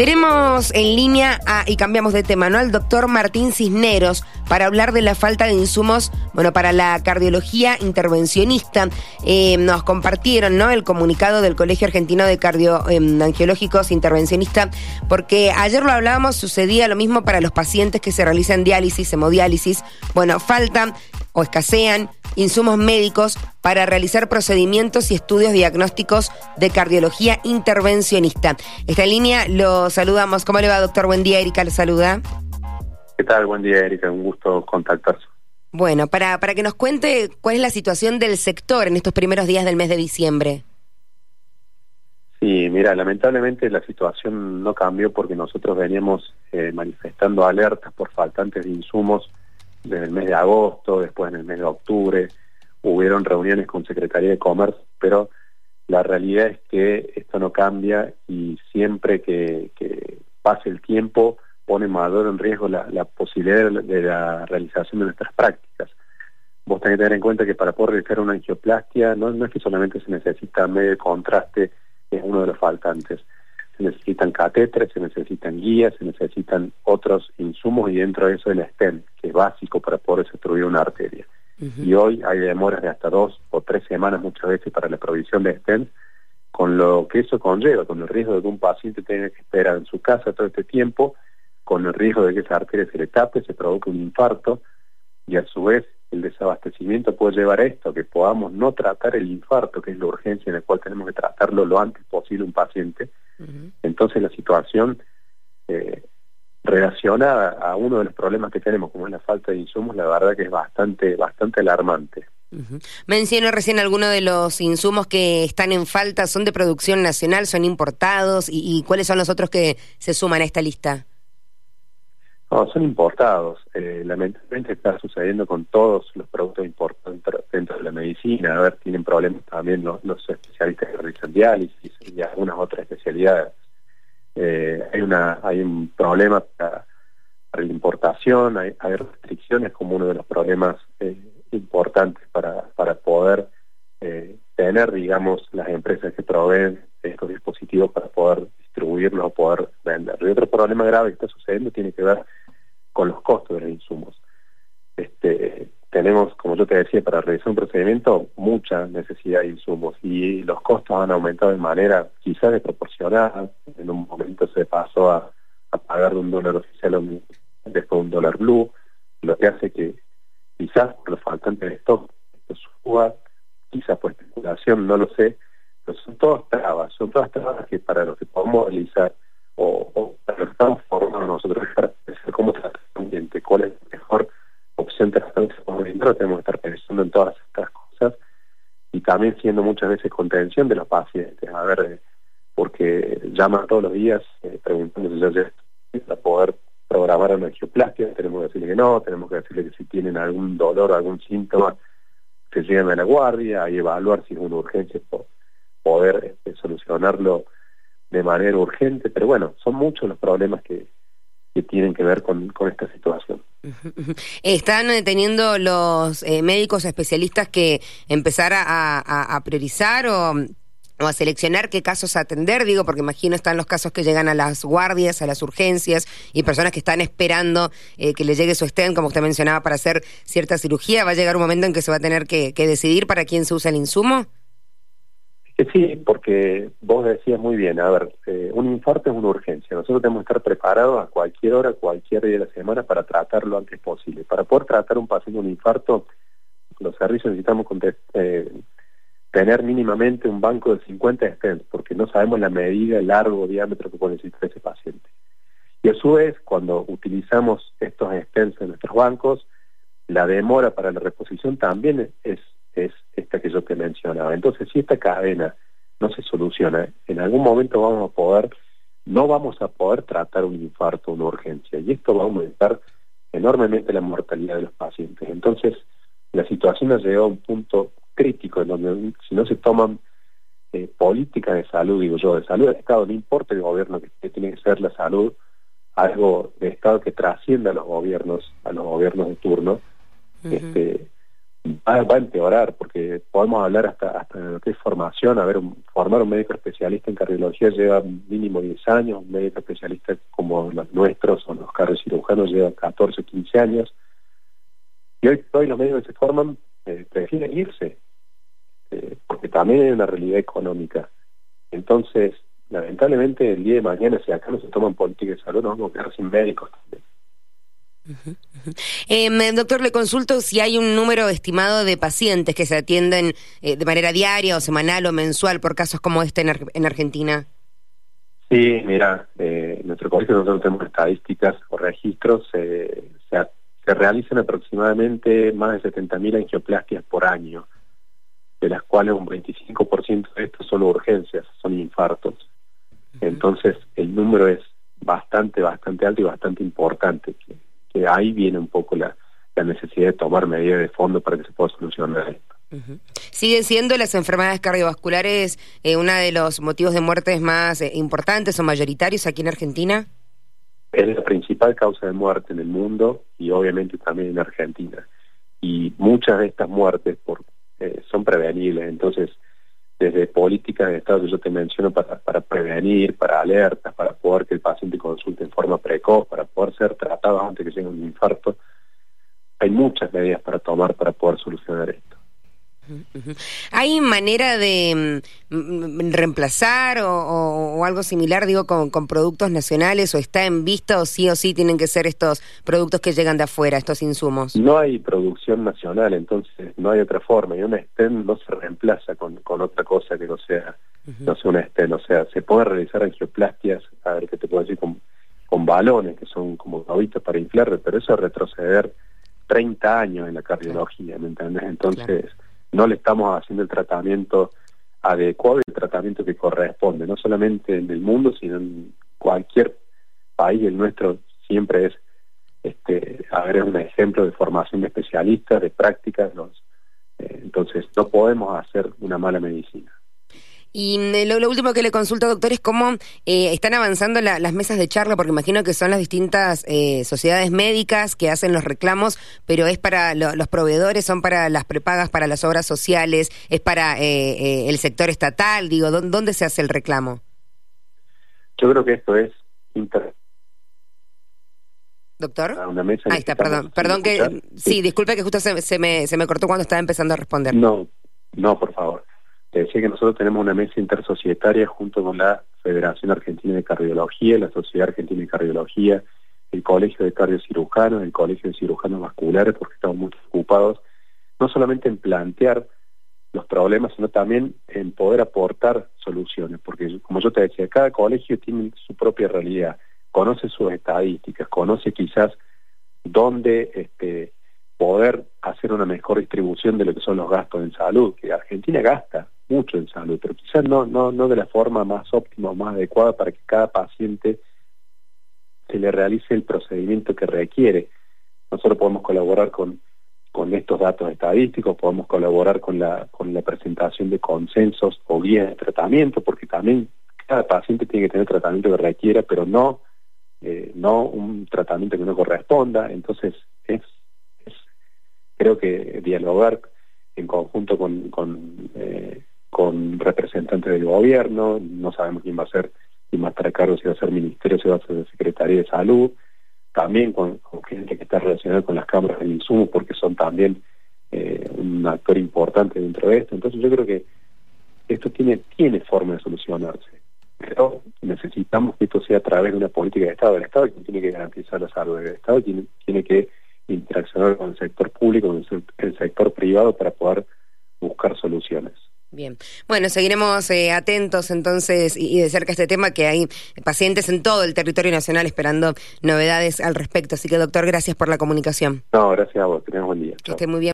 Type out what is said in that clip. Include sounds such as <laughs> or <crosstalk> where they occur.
Tenemos en línea, y cambiamos de tema, ¿no? Al doctor Martín Cisneros para hablar de la falta de insumos, bueno, para la cardiología intervencionista. Eh, nos compartieron, ¿no? El comunicado del Colegio Argentino de Cardioangiológicos Intervencionista, porque ayer lo hablábamos, sucedía lo mismo para los pacientes que se realizan diálisis, hemodiálisis. Bueno, faltan o escasean insumos médicos para realizar procedimientos y estudios diagnósticos de cardiología intervencionista. Esta línea lo saludamos. ¿Cómo le va, doctor? Buen día, Erika, le saluda. ¿Qué tal? Buen día, Erika. Un gusto contactarse. Bueno, para, para que nos cuente cuál es la situación del sector en estos primeros días del mes de diciembre. Sí, mira, lamentablemente la situación no cambió porque nosotros veníamos eh, manifestando alertas por faltantes de insumos desde el mes de agosto, después en el mes de octubre, hubieron reuniones con Secretaría de Comercio, pero la realidad es que esto no cambia y siempre que, pase el tiempo pone mayor en riesgo la, posibilidad de la realización de nuestras prácticas. Vos tenés que tener en cuenta que para poder realizar una angioplastia no, es que solamente se necesita medio contraste, es uno de los faltantes se necesitan catéteres, se necesitan guías, se necesitan otros insumos y dentro de eso el stent, que es básico para poder destruir una arteria. Y hoy hay demoras de hasta dos o tres semanas muchas veces para la provisión de stent, con lo que eso conlleva, con el riesgo de que un paciente tenga que esperar en su casa todo este tiempo, con el riesgo de que esa arteria se le tape, se provoque un infarto y a su vez el desabastecimiento puede llevar a esto, que podamos no tratar el infarto, que es la urgencia en la cual tenemos que tratarlo lo antes posible un paciente, entonces la situación eh, relacionada a uno de los problemas que tenemos, como es la falta de insumos, la verdad que es bastante, bastante alarmante. Menciono recién algunos de los insumos que están en falta, ¿son de producción nacional, son importados? ¿Y, cuáles son los otros que se suman a esta lista? No, son importados. Eh, lamentablemente está sucediendo con todos los productos importantes dentro de la medicina. A ver, tienen problemas también los, especialistas que realizan diálisis y algunas otras especialidades. Eh, hay una hay un problema para, la importación, hay, restricciones como uno de los problemas eh, importantes para, para poder tener, digamos, las empresas que proveen estos dispositivos para poder distribuirlos o poder venderlos. Y otro problema grave que está sucediendo tiene que ver con los costos de los insumos. Este, tenemos, como yo te decía, para realizar un procedimiento mucha necesidad de insumos y los costos han aumentado de manera quizás desproporcionada. En un momento se pasó a, pagar de un dólar oficial después un dólar blue, lo que hace que quizás por los faltantes de stock esto suba, quizás por especulación, no lo sé, pero son todas trabas, son todas trabas que para los que podemos realizar o, o para los que nosotros cuál es la mejor opción terapéutica como tenemos que estar pensando en todas estas cosas y también siendo muchas veces contención de los pacientes, a ver, eh, porque llaman todos los días eh, preguntando si ya para poder programar una angioplastia, tenemos que decirle que no, tenemos que decirle que si tienen algún dolor algún síntoma, se lleguen a la guardia y evaluar si es una urgencia por poder este, solucionarlo de manera urgente, pero bueno, son muchos los problemas que, tienen que ver con, esta situación. <laughs> ¿Están teniendo los eh, médicos especialistas que empezar a, priorizar o, a seleccionar qué casos atender? Digo, porque imagino están los casos que llegan a las guardias, a las urgencias y personas que están esperando eh, que le llegue su estén, como usted mencionaba, para hacer cierta cirugía. ¿Va a llegar un momento en que se va a tener que decidir para quién se usa el insumo? Sí, porque vos decías muy bien, a ver, eh, un infarto es una urgencia. Nosotros tenemos que estar preparados a cualquier hora, cualquier día de la semana para tratarlo lo antes posible. Para poder tratar un paciente un infarto, los servicios necesitamos eh, tener mínimamente un banco de 50 stents, porque no sabemos la medida, el largo diámetro que puede necesitar ese paciente. Y a su vez, cuando utilizamos estos stents en nuestros bancos, la demora para la reposición también es esta que yo te mencionaba. Entonces, si esta cadena no se soluciona, en algún momento vamos a poder, no vamos a poder tratar un infarto, una urgencia, y esto va a aumentar enormemente la mortalidad de los pacientes. Entonces, la situación ha llegado a un punto crítico en donde si no se toman eh, políticas de salud, digo yo, de salud del Estado, no importa el gobierno que tiene que ser la salud, algo de Estado que trascienda a los gobiernos, a los gobiernos de turno, este, va, a empeorar, porque podemos hablar hasta, hasta lo que es formación, a ver, formar un médico especialista en cardiología lleva mínimo 10 años, un médico especialista como los nuestros o los cardiocirujanos lleva 14 o 15 años, y hoy, hoy los médicos que se forman eh, prefieren irse, eh, porque también hay una realidad económica. Entonces, lamentablemente, el día de mañana, si acá no se toman políticas de salud, nos vamos a quedar sin médicos Em, doctor, le consulto si hay un número estimado de pacientes que se atienden eh, de manera diaria o semanal o mensual por casos como este en, Argentina. Sí, mira, eh, en nuestro colegio nosotros tenemos estadísticas o registros, se, se realizan aproximadamente más de 70.000 angioplastias por año, de las cuales un 25% de estos son urgencias, son infartos. Entonces, el número es bastante, bastante alto y bastante importante que ahí viene un poco la, necesidad de tomar medidas de fondo para que se pueda solucionar esto. ¿Siguen siendo las enfermedades cardiovasculares eh, uno de los motivos de muertes más eh, importantes o mayoritarios aquí en Argentina? Es la principal causa de muerte en el mundo y obviamente también en Argentina. Y muchas de estas muertes por, eh, son prevenibles, entonces desde políticas de Estado que yo te menciono para, para prevenir, para alertas, para poder que el paciente consulte en forma precoz, para poder ser tratado antes que llegue un infarto. Hay muchas medidas para tomar para poder solucionar esto. ¿Hay manera de mm, mm, reemplazar o, algo similar, digo, con, productos nacionales o está en vista o sí o sí tienen que ser estos productos que llegan de afuera, estos insumos? No hay producción nacional, entonces no hay otra forma y una STEM no se reemplaza con, con otra cosa que no sea, no sea una STEM, o sea, se puede realizar angioplastias, a ver qué te puedo decir, con, con balones que son como globitos para inflar, pero eso es retroceder 30 años en la cardiología, ¿me entiendes? Entonces no le estamos haciendo el tratamiento adecuado, el tratamiento que corresponde, no solamente en el mundo, sino en cualquier país, el nuestro siempre es, este, a ver, es un ejemplo de formación de especialistas, de prácticas, los, eh, entonces no podemos hacer una mala medicina. Y mm, lo, último que le consulto, doctor, es cómo eh, están avanzando las mesas de charla, porque imagino que son las distintas eh, sociedades médicas que hacen los reclamos, pero es para los proveedores, son para las prepagas, para las obras sociales, es para eh, el sector estatal, digo, ¿dónde se hace el reclamo? Yo creo que esto es inter Doctor. Ahí está, perdón, perdón que sí, disculpe que justo se, se, me, se me cortó cuando estaba empezando a responder. No, no, por favor. Te decía que nosotros tenemos una mesa intersocietaria junto con la Federación Argentina de Cardiología, la Sociedad Argentina de Cardiología, el Colegio de Cardiocirujanos, el Colegio de Cirujanos Vasculares, porque estamos muy ocupados, no solamente en plantear los problemas, sino también en poder aportar soluciones, porque como yo te decía, cada colegio tiene su propia realidad, conoce sus estadísticas, conoce quizás dónde este, poder hacer una mejor distribución de lo que son los gastos en salud, que Argentina gasta mucho en salud, pero quizás no, no, no de la forma más óptima o más adecuada para que cada paciente se le realice el procedimiento que requiere. Nosotros podemos colaborar con, con estos datos estadísticos, podemos colaborar con la, con la presentación de consensos o guías de tratamiento, porque también cada paciente tiene que tener tratamiento que requiera, pero no, eh, no un tratamiento que no corresponda. Entonces, es, creo que dialogar en conjunto con, con eh, con representantes del gobierno, no sabemos quién va a ser, quién va a estar cargo, si va a ser ministerio, si va a ser Secretaría de Salud, también con, gente que está relacionada con las cámaras de insumo, porque son también eh, un actor importante dentro de esto. Entonces yo creo que esto tiene, tiene forma de solucionarse, pero necesitamos que esto sea a través de una política de Estado. El Estado tiene que garantizar la salud, el Estado tiene, tiene que interaccionar con el sector público, con el sector privado para poder buscar soluciones. Bien, bueno, seguiremos eh, atentos entonces y, de cerca este tema que hay pacientes en todo el territorio nacional esperando novedades al respecto. Así que doctor, gracias por la comunicación. No, gracias a vos, tenemos buen día. Que esté muy bien.